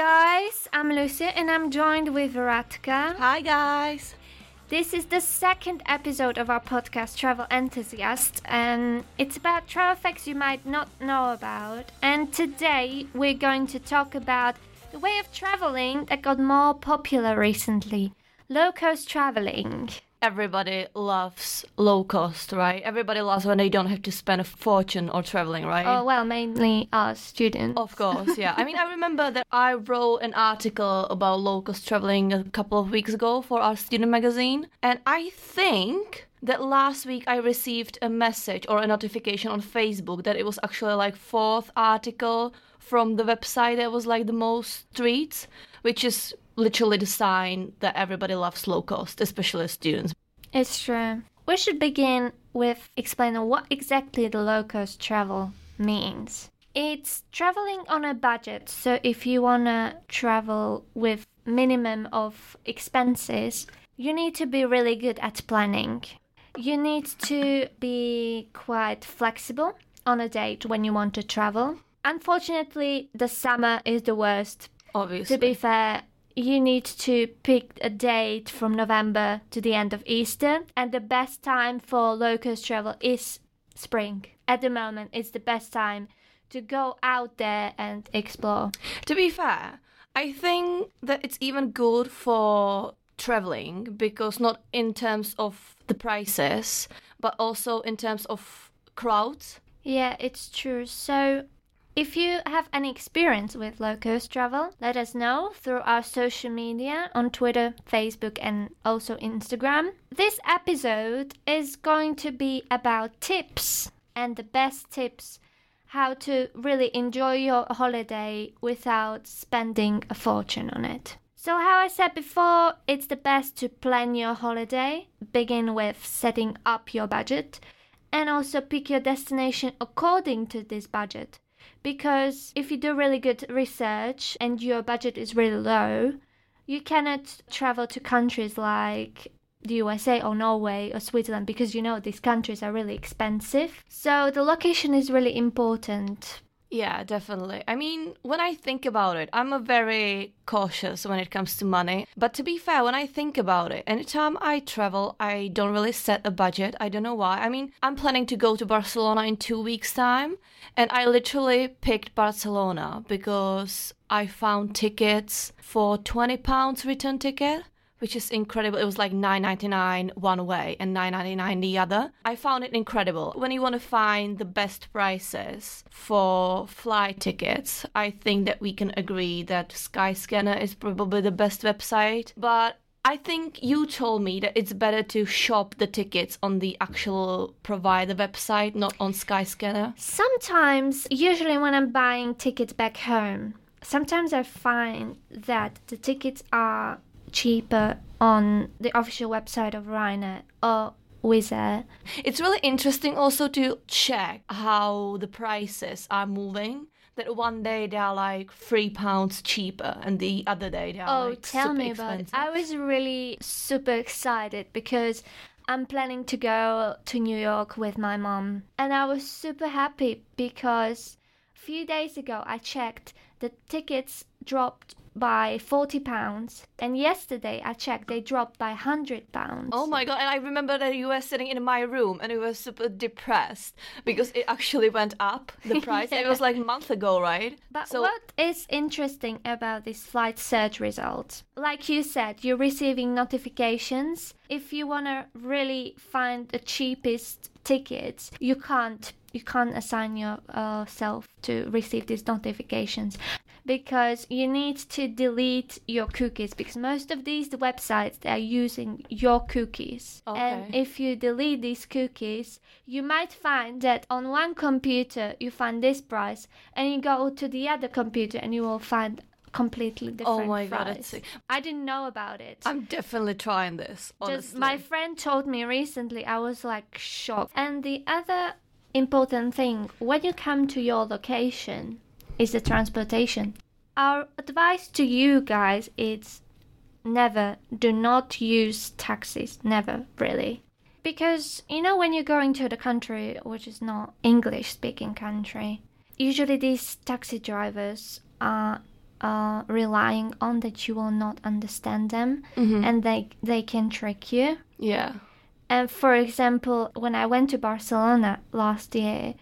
guys, I'm Lucy and I'm joined with Radka. Hi, guys. This is the second episode of our podcast, Travel Enthusiast, and it's about travel facts you might not know about. And today we're going to talk about the way of traveling that got more popular recently low cost traveling. Everybody loves low cost, right? Everybody loves when they don't have to spend a fortune or traveling, right? Oh, well, mainly us students. Of course, yeah. I mean, I remember that I wrote an article about low cost traveling a couple of weeks ago for our student magazine. And I think that last week I received a message or a notification on Facebook that it was actually like fourth article from the website that was like the most tweets, which is literally the sign that everybody loves low cost, especially students. It's true. We should begin with explaining what exactly the low cost travel means. It's traveling on a budget. So if you want to travel with minimum of expenses, you need to be really good at planning. You need to be quite flexible on a date when you want to travel. Unfortunately, the summer is the worst. Obviously. To be fair, you need to pick a date from November to the end of Easter, and the best time for low cost travel is spring. At the moment, it's the best time to go out there and explore. To be fair, I think that it's even good for traveling because not in terms of the prices, but also in terms of crowds. Yeah, it's true. So, if you have any experience with low cost travel, let us know through our social media on Twitter, Facebook, and also Instagram. This episode is going to be about tips and the best tips how to really enjoy your holiday without spending a fortune on it. So, how I said before, it's the best to plan your holiday, begin with setting up your budget, and also pick your destination according to this budget because if you do really good research and your budget is really low, you cannot travel to countries like the USA or Norway or Switzerland because you know these countries are really expensive. So the location is really important. Yeah, definitely. I mean, when I think about it, I'm a very cautious when it comes to money. But to be fair, when I think about it, anytime I travel, I don't really set a budget. I don't know why. I mean, I'm planning to go to Barcelona in two weeks' time, and I literally picked Barcelona because I found tickets for 20 pounds return ticket which is incredible. It was like 9.99 one way and 9.99 the other. I found it incredible. When you want to find the best prices for flight tickets, I think that we can agree that Skyscanner is probably the best website. But I think you told me that it's better to shop the tickets on the actual provider website, not on Skyscanner. Sometimes, usually when I'm buying tickets back home, sometimes I find that the tickets are cheaper on the official website of Ryanair or Wizz Air. It's really interesting also to check how the prices are moving. That one day they are like three pounds cheaper, and the other day they are oh, like tell super me about expensive. it. I was really super excited because I'm planning to go to New York with my mom, and I was super happy because a few days ago I checked the tickets dropped by 40 pounds and yesterday i checked they dropped by 100 pounds Oh my god! And I remember that you were sitting in my room and you were super depressed because it actually went up the price. It was like a month ago, right? But so what is interesting about this flight search results? Like you said, you're receiving notifications. If you want to really find the cheapest tickets, you can't you can't assign yourself to receive these notifications because you need to delete your cookies because most of these websites they are using your cookies okay. and if you delete these cookies you might find that on one computer you find this price and you go to the other computer and you will find completely oh different oh my god! price. That's. I didn't know about it. I'm definitely trying this. Honestly. Just my friend told me recently, I was like shocked. And the other important thing when you come to your location is the transportation. Our advice to you guys is never do not use taxis, never really. Because you know when you're going to the country which is not English speaking country, usually these taxi drivers are uh, relying on that you will not understand them Mm-hmm. and they they can trick you. Yeah. And for example, when I went to Barcelona last year,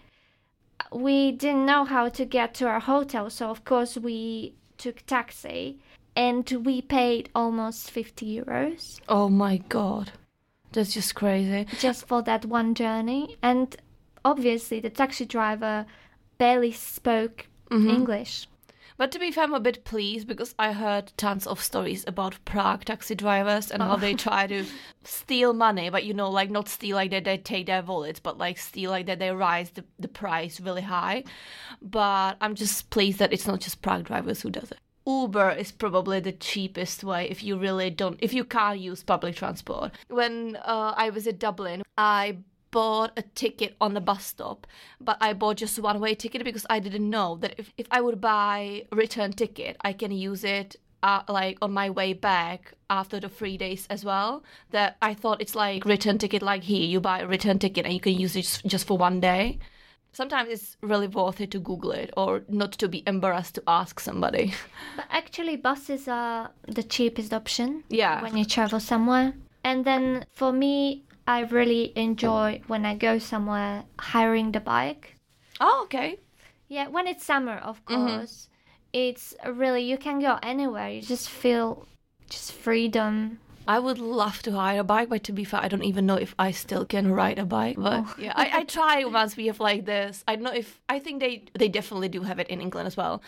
we didn't know how to get to our hotel, so of course we took taxi and we paid almost 50 euros Oh my god. That's just crazy. just for that one journey. And obviously, the taxi driver barely spoke Mm-hmm. English. But to be fair, I'm a bit pleased because I heard tons of stories about Prague taxi drivers and how they try to steal money, but you know, like not steal like that they take their wallets, but like steal like that they rise the, the price really high. But I'm just pleased that it's not just Prague drivers who does it. Uber is probably the cheapest way if you really don't, if you can't use public transport. When uh, I was in Dublin, I bought a ticket on the bus stop, but I bought just one way ticket because I didn't know that if, if I would buy a return ticket, I can use it uh, like on my way back after the three days as well. That I thought it's like return ticket like here, you buy a return ticket and you can use it just, just for one day. Sometimes it's really worth it to Google it or not to be embarrassed to ask somebody. But actually, buses are the cheapest option Yeah. when you travel somewhere. And then for me, I really enjoy when I go somewhere hiring the bike. Oh, okay. Yeah, when it's summer, of Mm-hmm. course, it's really you can go anywhere. You just feel just freedom. I would love to hire a bike, but to be fair, I don't even know if I still can ride a bike. But yeah, I, I try once we have like this. I don't know if I think they they definitely do have it in England as well.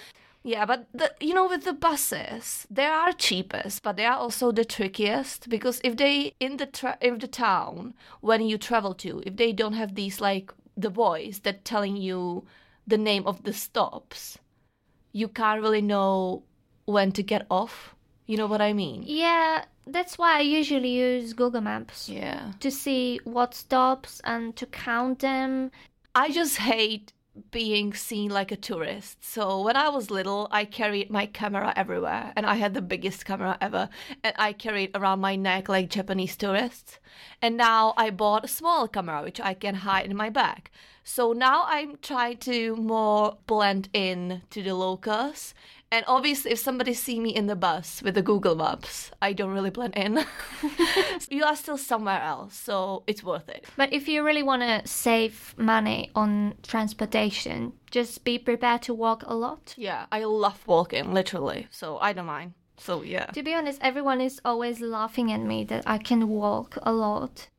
Yeah, but the you know with the buses, they are cheapest, but they are also the trickiest because if they in the tra- in the town when you travel to, if they don't have these like the voice that telling you the name of the stops, you can't really know when to get off. You know what I mean? Yeah, that's why I usually use Google Maps Yeah. to see what stops and to count them. I just hate being seen like a tourist. So when I was little, I carried my camera everywhere and I had the biggest camera ever and I carried around my neck like Japanese tourists. And now I bought a small camera which I can hide in my bag. So now I'm trying to more blend in to the locals. And obviously if somebody see me in the bus with the Google Maps, I don't really blend in. you are still somewhere else, so it's worth it. But if you really want to save money on transportation, just be prepared to walk a lot. Yeah, I love walking, literally. So I don't mind. So yeah. To be honest, everyone is always laughing at me that I can walk a lot.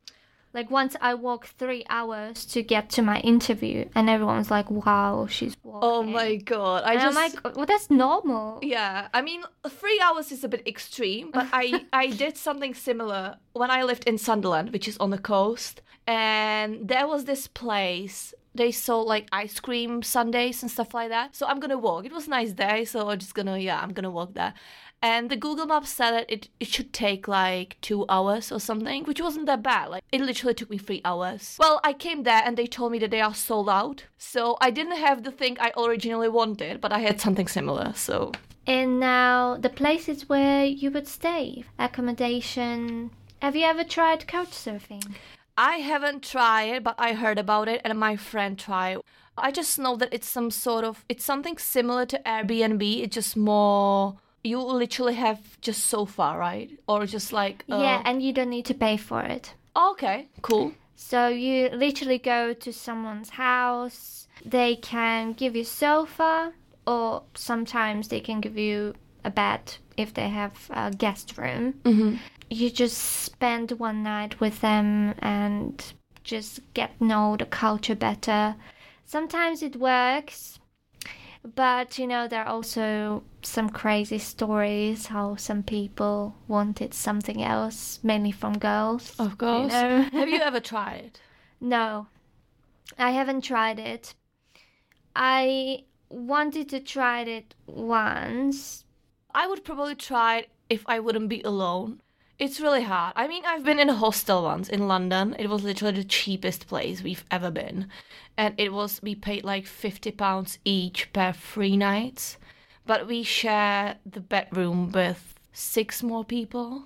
Like once I walked three hours to get to my interview, and everyone's like, "Wow, she's walking." Oh my god. I And just I'm like, "Well, that's normal." Yeah, I mean, three hours is a bit extreme, but I I did something similar when I lived in Sunderland, which is on the coast, and there was this place. They sold like ice cream sundaes and stuff like that. So I'm gonna walk. It was a nice day, so I'm just gonna yeah, I'm gonna walk there. And the Google Maps said that it, it should take like two hours or something, which wasn't that bad. Like it literally took me three hours. Well, I came there and they told me that they are sold out. So I didn't have the thing I originally wanted, but I had something similar. So And now the places where you would stay, accommodation. Have you ever tried couch surfing? I haven't tried it, but I heard about it and my friend tried. I just know that it's some sort of it's something similar to Airbnb. It's just more you literally have just sofa, right? Or just like uh, Yeah, and you don't need to pay for it. Okay, cool. So you literally go to someone's house. They can give you sofa, or sometimes they can give you a bed if they have a guest room. Mm-hmm. You just spend one night with them and just get know the culture better. Sometimes it works, but you know there are also some crazy stories how some people wanted something else, mainly from girls. Of course. know? have you ever tried? No, I haven't tried it. I wanted to try it once. I would probably try it if I wouldn't be alone. It's really hard. I mean, I've been in a hostel once in London. It was literally the cheapest place we've ever been. And it was, we paid like 50 pounds each per three nights. But we share the bedroom with six more people.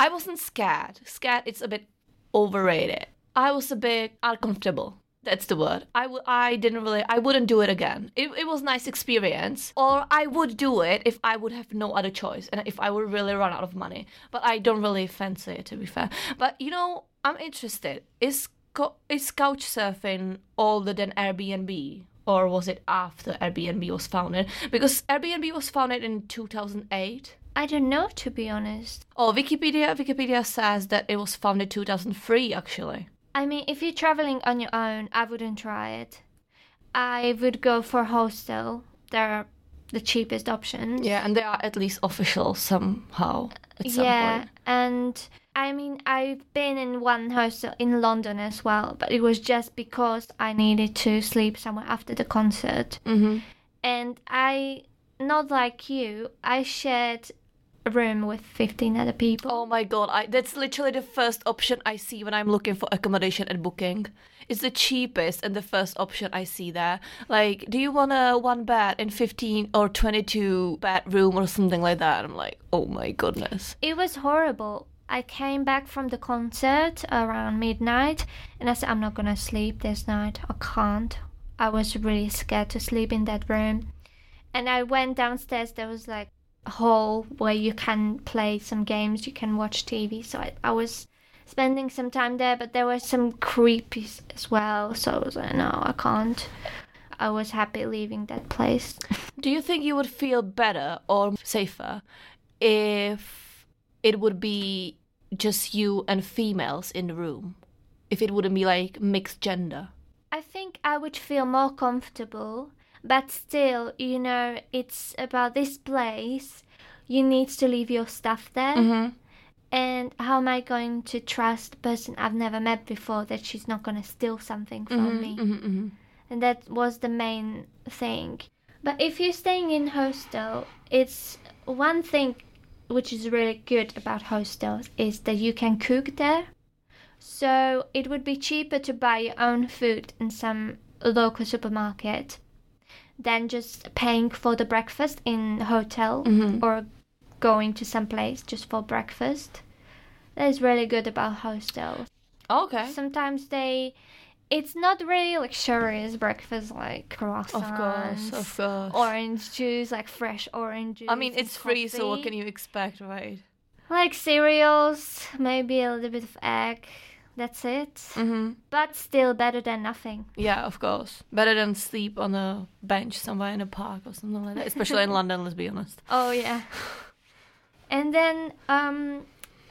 I wasn't scared. Scared, it's a bit overrated. I was a bit uncomfortable. That's the word. I w- I didn't really, I wouldn't do it again. It, it was nice experience. Or I would do it if I would have no other choice and if I would really run out of money. But I don't really fancy it, to be fair. But you know, I'm interested. Is, co- is couch surfing older than Airbnb? Or was it after Airbnb was founded? Because Airbnb was founded in 2008. I don't know, to be honest. Oh, Wikipedia Wikipedia says that it was founded 2003 actually. I mean, if you're traveling on your own, I wouldn't try it. I would go for hostel. They're the cheapest options. Yeah, and they are at least official somehow some yeah, point. and I mean, I've been in one hostel in London as well, but it was just because I needed to sleep somewhere after the concert. Mm-hmm. And I, not like you, I shared room with 15 other people. Oh my god, I, that's literally the first option I see when I'm looking for accommodation at booking. It's the cheapest and the first option I see there. Like, do you want a one bed in 15 or 22 bedroom or something like that? I'm like, oh my goodness. It was horrible. I came back from the concert around midnight and I said, I'm not gonna sleep this night. I can't. I was really scared to sleep in that room. And I went downstairs, there was like hall where you can play some games, you can watch TV. So I, I was spending some time there, but there were some creepies as well. So I was like, no, I can't. I was happy leaving that place. Do you think you would feel better or safer if it would be just you and females in the room? If it wouldn't be like mixed gender? I think I would feel more comfortable, but still, you know, it's about this place. You need to leave your stuff there. Mm-hmm. And how am I going to trust a person I've never met before that she's not going to steal something from me? Mm-hmm. And that was the main thing. But if you're staying in hostel, it's one thing which is really good about hostels is that you can cook there. So it would be cheaper to buy your own food in some local supermarket than just paying for the breakfast in hotel Mhm. or going to some place just for breakfast. That is really good about hostels. Okay. Sometimes they it's not really luxurious breakfast like croissants. Of course, of course. Orange juice, like fresh orange juice. I mean, it's free, so what can you expect, right? Like cereals, maybe a little bit of egg. That's it. Mm-hmm. But still better than nothing. Yeah, of course. Better than sleep on a bench somewhere in a park or something like that. Especially in London, let's be honest. Oh yeah. And then um,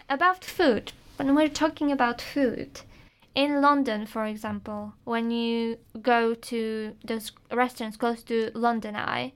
about food. When we're talking about food, in London, for example, when you go to those restaurants close to London Eye,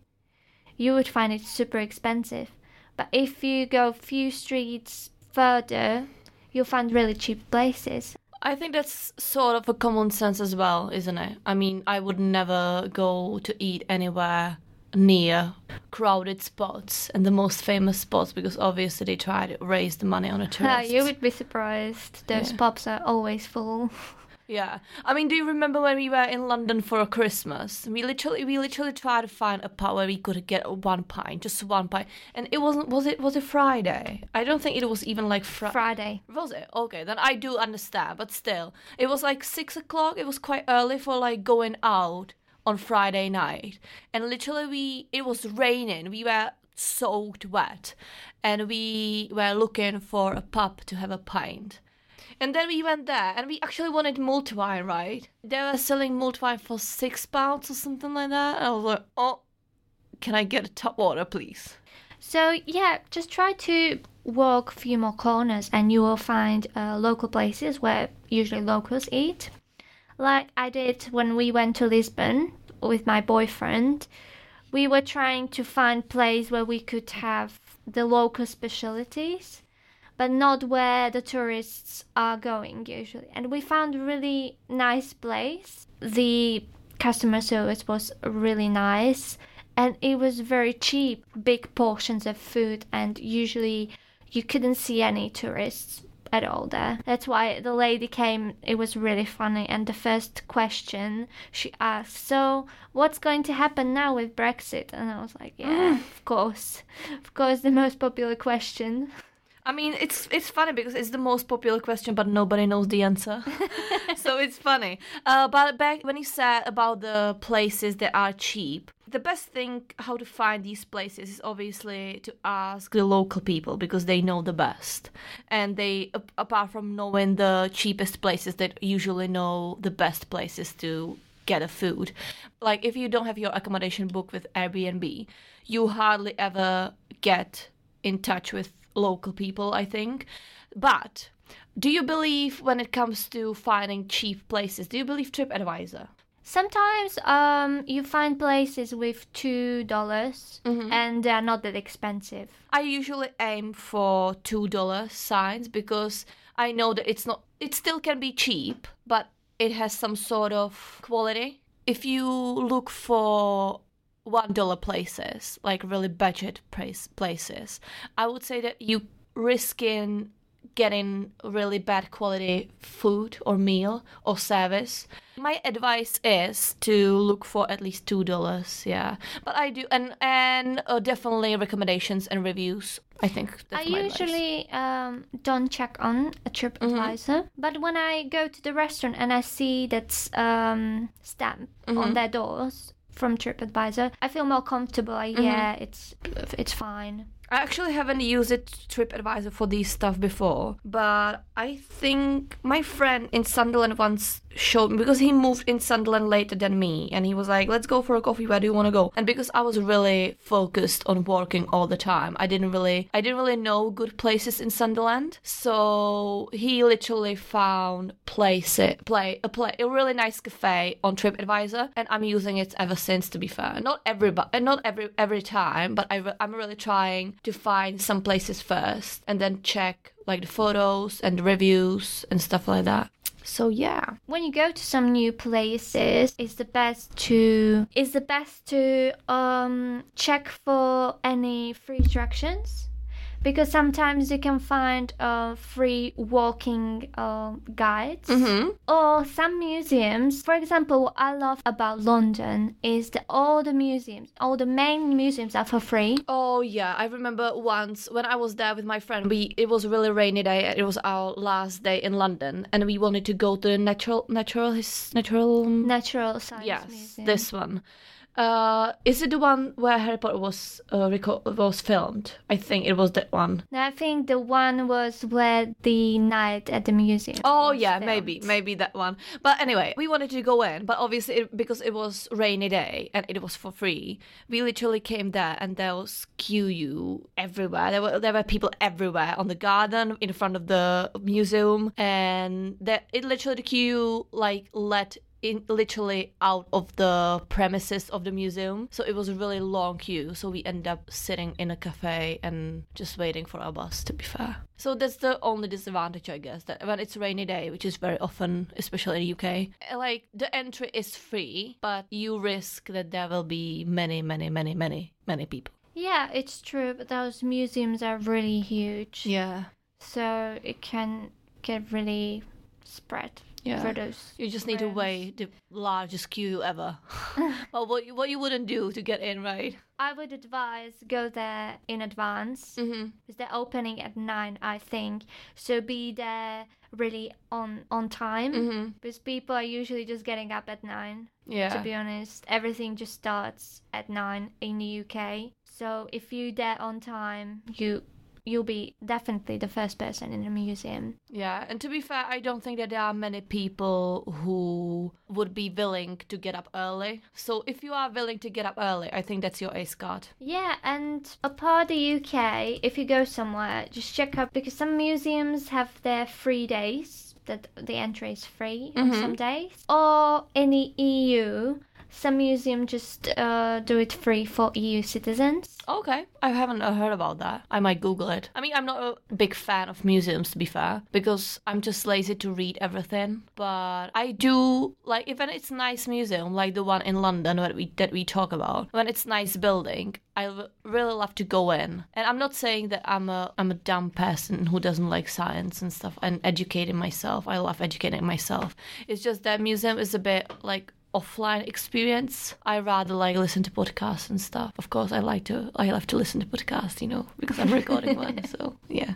you would find it super expensive. But if you go a few streets further, you'll find really cheap places. I think that's sort of a common sense as well, isn't it? I mean, I would never go to eat anywhere near crowded spots and the most famous spots because obviously they try to raise the money on the Ah, tourists. you would be surprised. Those Yeah. pubs are always full. Yeah. I mean, do you remember when we were in London for a Christmas? We literally we literally tried to find a pub where we could get one pint, just one pint. And it wasn't was it was it Friday? I don't think it was even like Friday. Friday. Was it? Okay, then I do understand, but still. It was like six o'clock. It was quite early for like going out on Friday night. And literally we it was raining. We were soaked wet. And we were looking for a pub to have a pint. And then we went there and we actually wanted multi-wine, right? They were selling multi-wine for six pounds or something like that. And I was like, oh, can I get a tap water, please? So yeah, just try to walk a few more corners, and you will find uh, local places where usually locals eat. Like I did when we went to Lisbon with my boyfriend. We were trying to find place where we could have the local specialties, but not where the tourists are going usually. And we found a really nice place. The customer service was really nice and it was very cheap, big portions of food, and usually you couldn't see any tourists at all there. That's why the lady came, it was really funny. And the first question she asked, So, what's going to happen now with Brexit? And I was like, Yeah, mm. of course. Of course, the most popular question. I mean, it's it's funny because it's the most popular question, but nobody knows the answer. so it's funny. Uh, but back when you said about the places that are cheap, the best thing how to find these places is obviously to ask the local people because they know the best, and they apart from knowing the cheapest places, they usually know the best places to get a food. Like if you don't have your accommodation booked with Airbnb, you hardly ever get in touch with local people, I think. But do you believe when it comes to finding cheap places, do you believe TripAdvisor? Sometimes um, you find places with two dollars and they are not that expensive. I usually aim for two dollar signs because I know that it's not it still can be cheap, but it has some sort of quality. If you look for one dollar places, like really budget price places, I would say that you risking getting really bad quality food or meal or service. My advice is to look for at least two dollars. Yeah, but I do and and uh, definitely recommendations and reviews. I think that's I my usually um, don't check on a TripAdvisor, but when I go to the restaurant and I see that um, stamp on their doors from TripAdvisor, I feel more comfortable. Like, mm-hmm. Yeah, it's it's fine. I actually haven't used it TripAdvisor for these stuff before, but I think my friend in Sunderland once showed me because he moved in Sunderland later than me, and he was like, "Let's go for a coffee. Where do you want to go?" And because I was really focused on working all the time, I didn't really, I didn't really know good places in Sunderland. So he literally found place play a play a really nice cafe on TripAdvisor, and I'm using it ever since. To be fair, not every but not every every time, but I I'm really trying to find some places first and then check like the photos and the reviews and stuff like that. So yeah. When you go to some new places, it's the best to it's the best to um, check for any free attractions. Because sometimes you can find uh, free walking uh, guides Mm-hmm. or some museums. For example, what I love about London is that all the museums, all the main museums are for free. Oh yeah, I remember once when I was there with my friend. We it was a really rainy day. and It was our last day in London, and we wanted to go to the natural natural natural. Natural Science yes, Museum. this one. Uh, is it the one where Harry Potter was uh, reco- was filmed? I think it was that one. No, I think the one was where the night at the museum. Oh yeah, filmed. maybe maybe that one. But anyway, we wanted to go in, but obviously it, because it was rainy day and it was for free, we literally came there and there was queue everywhere. There were there were people everywhere on the garden in front of the museum, and that it literally the queue like led in literally out of the premises of the museum. So it was a really long queue. So we end up sitting in a cafe and just waiting for our bus to be fair. So that's the only disadvantage I guess that when it's rainy day, which is very often, especially in the UK, like the entry is free, but you risk that there will be many, many, many, many, many people. Yeah, it's true, but those museums are really huge. Yeah. So it can get really spread Yeah. for those. You just need to friends. wait the largest queue ever. well, what you, what you wouldn't do to get in, right? I would advise go there in advance Mm-hmm. they're opening at nine, I think. So be there really on on time Mm-hmm. because people are usually just getting up at nine. Yeah. To be honest, everything just starts at nine in the UK. So if you there on time, you you'll be definitely the first person in the museum. Yeah, and to be fair, I don't think that there are many people who would be willing to get up early. So if you are willing to get up early, I think that's your ace card. Yeah, and apart the UK, if you go somewhere, just check up because some museums have their free days that the entry is free on mm-hmm. some days, or in the EU. Some museums just uh, do it free for EU citizens. Okay, I haven't uh, heard about that. I might Google it. I mean, I'm not a big fan of museums, to be fair, because I'm just lazy to read everything. But I do like if it's nice museum, like the one in London that we that we talk about. When it's nice building, I really love to go in. And I'm not saying that I'm a I'm a dumb person who doesn't like science and stuff and educating myself. I love educating myself. It's just that museum is a bit like offline experience. I rather like listen to podcasts and stuff. Of course, I like to I love to listen to podcasts, you know, because I'm recording one. So yeah,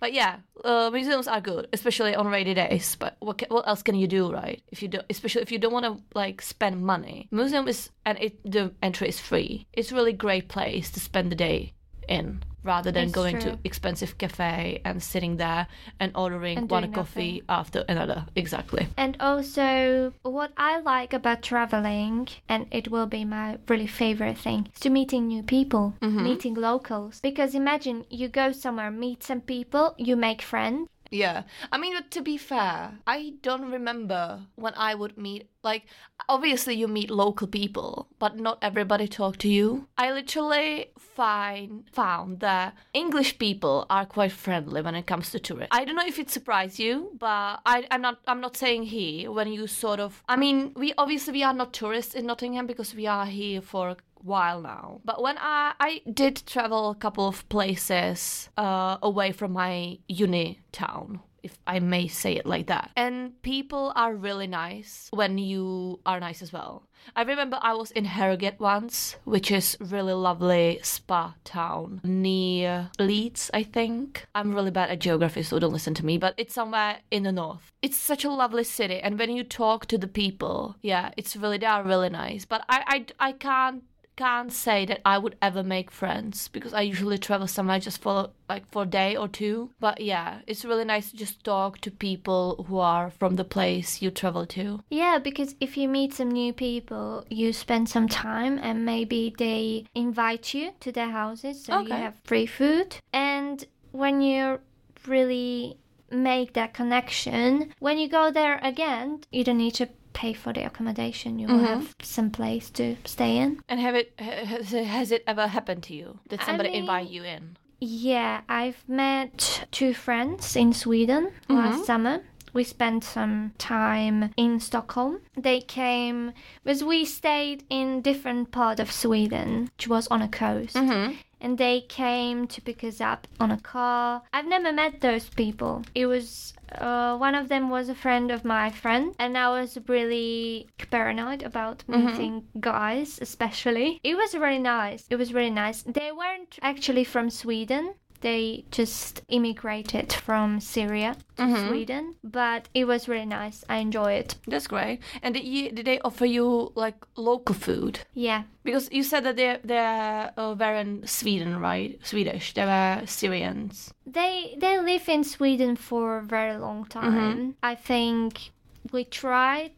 but yeah, uh, museums are good, especially on rainy days. But what ca- what else can you do, right? If you do, especially if you don't want to like spend money, museum is and it the entry is free. It's a really great place to spend the day in rather than It's going true. to expensive cafe and sitting there and ordering And one coffee after another. Exactly. And also, what I like about traveling, and it will be my really favorite thing, is to meeting new people, mm-hmm. meeting locals. Because imagine you go somewhere, meet some people, you make friends. Yeah. I mean, but to be fair, I don't remember when I would meet, like, obviously you meet local people, but not everybody talk to you. I literally find, found that English people are quite friendly when it comes to tourists. I don't know if it surprised you, but I, I'm not, I'm not saying here when you sort of, I mean, we obviously we are not tourists in Nottingham because we are here for while now. But when I I did travel a couple of places uh, away from my uni town. If I may say it like that. And people are really nice when you are nice as well. I remember I was in Harrogate once, which is really lovely spa town near Leeds, I think. I'm really bad at geography, so don't listen to me, but it's somewhere in the north. It's such a lovely city, and when you talk to the people, yeah, it's really they are really nice. But I I, I can't can't say that I would ever make friends because I usually travel somewhere just for like for a day or two. But yeah, it's really nice to just talk to people who are from the place you travel to. Yeah, because if you meet some new people, you spend some time and maybe they invite you to their houses so you Okay. have free food. And when you really make that connection, when you go there again, you don't need to pay for the accommodation. You will Mhm. have some place to stay in. And have it has, it- ever happened to you that I somebody mean- invite you in? Yeah, I've met two friends in Sweden last summer. We spent some time in Stockholm. They came because we stayed in different part of Sweden, which was on a coast. Mm-hmm. And they came to pick us up on a car. I've never met those people. It was uh, one of them was a friend of my friend, and I was really paranoid about meeting guys, especially. It was really nice. It was really nice. They weren't actually from Sweden. They just immigrated from Syria to mm-hmm. Sweden, but it was really nice. I enjoy it. That's great. And did, you, did they offer you like local food? Yeah. Because you said that they they uh, were in Sweden, right? Swedish. They were Syrians. They they live in Sweden for a very long mm-hmm. time. I think we tried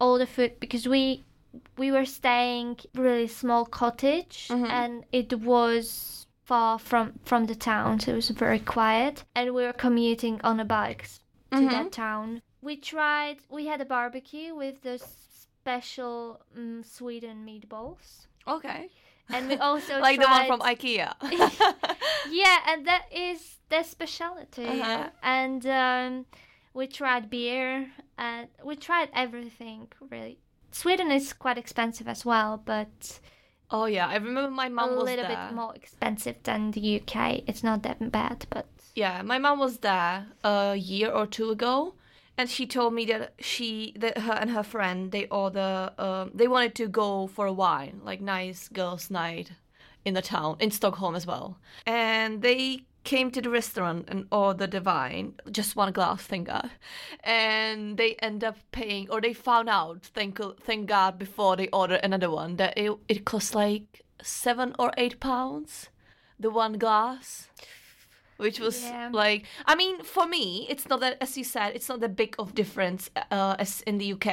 all the food because we we were staying really small cottage mm-hmm. and it was far from from the town so it was very quiet and we were commuting on a bikes to that town we tried we had a barbecue with those special um, sweden meatballs Okay. and we also like the one from IKEA. yeah, and that is their specialty. Uh-huh. And um, we tried beer, and we tried everything really. Sweden is quite expensive as well, but oh yeah, I remember my mom was a little bit more expensive than the UK. It's not that bad, but Yeah, my mom was there a year or two ago, and she told me that she, that her and her friend, they order, um, they wanted to go for a wine, like nice girls' night in the town in Stockholm as well, and they came to the restaurant and ordered the wine, just one glass, thank God, and they end up paying, or they found out, thank thank God, before they ordered another one, that it it cost like seven or eight pounds, the one glass which was Yeah. like i mean for me it's not that as you said it's not that big of difference uh, as in the uk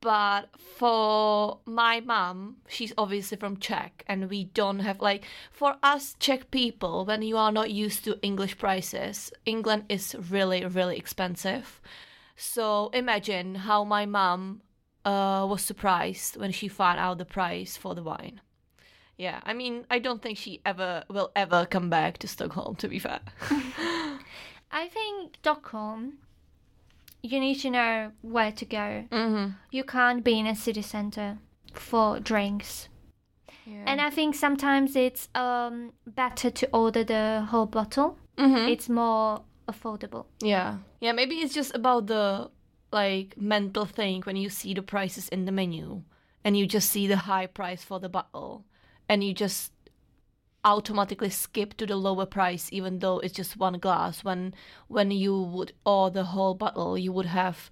but for my mom she's obviously from czech and we don't have like for us czech people when you are not used to english prices england is really really expensive so imagine how my mom uh, was surprised when she found out the price for the wine yeah, I mean, I don't think she ever will ever come back to Stockholm. To be fair. I think Stockholm. You need to know where to go. mm-hmm. You can't be in a city center for drinks. Yeah. And I think sometimes it's um, better to order the whole bottle. mm-hmm. It's more affordable. yeah, yeah. Maybe it's just about the like mental thing when you see the prices in the menu and you just see the high price for the bottle and you just automatically skip to the lower price even though it's just one glass. When when you would order the whole bottle you would have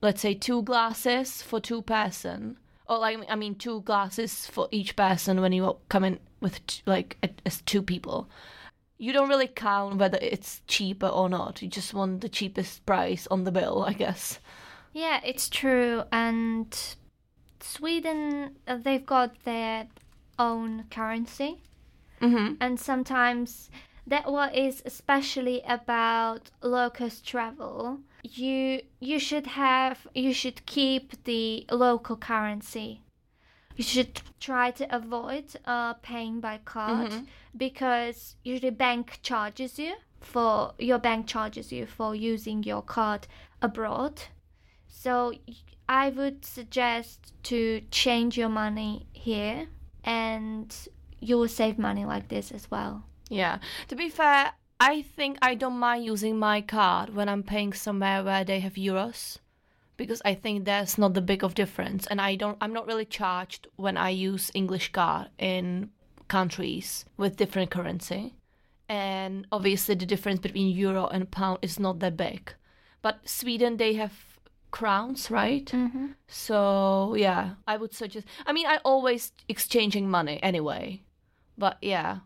let's say two glasses for two person. Or like i mean two glasses for each person when you come in with like as two people. You don't really count whether it's cheaper or not. You just want the cheapest price on the bill i guess. Yeah, it's true. And Sweden, uh, they've got their own currency. Mm-hmm. And sometimes that what is especially about low cost travel. You you should have you should keep the local currency. You should try to avoid uh, paying by card Mhm. because usually bank charges you for your bank charges you for using your card abroad. So I would suggest to change your money here and you will save money like this as well. Yeah. To be fair, I think I don't mind using my card when I'm paying somewhere where they have euros because I think there's not the big of difference and I don't I'm not really charged when I use English card in countries with different currency. And obviously the difference between euro and pound is not that big. But Sweden they have crowns, right? Mm-hmm. So yeah, I would suggest. I mean, I always exchanging money anyway, but yeah,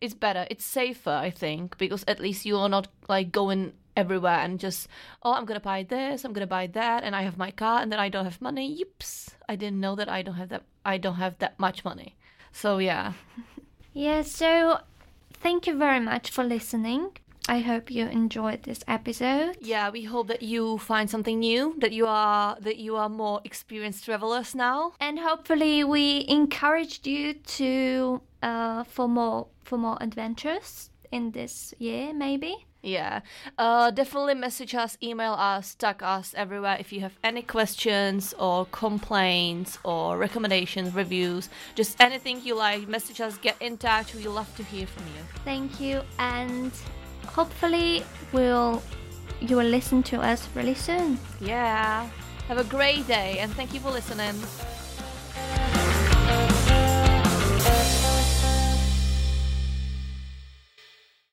it's better. It's safer, I think, because at least you are not like going everywhere and just oh, I'm gonna buy this, I'm gonna buy that, and I have my car, and then I don't have money. Yips! I didn't know that I don't have that. I don't have that much money. So yeah, Yeah, so thank you very much for listening. I hope you enjoyed this episode. yeah. We hope that you find something new. That you are that you are more experienced travelers now. And hopefully we encouraged you to uh, for more for more adventures in this year maybe. Yeah. Uh, definitely message us, email us, tag us everywhere if you have any questions or complaints or recommendations, reviews, just anything you like. Message us, get in touch. We love to hear from you. Thank you and hopefully we'll you will listen to us really soon. Yeah. Have a great day and thank you for listening.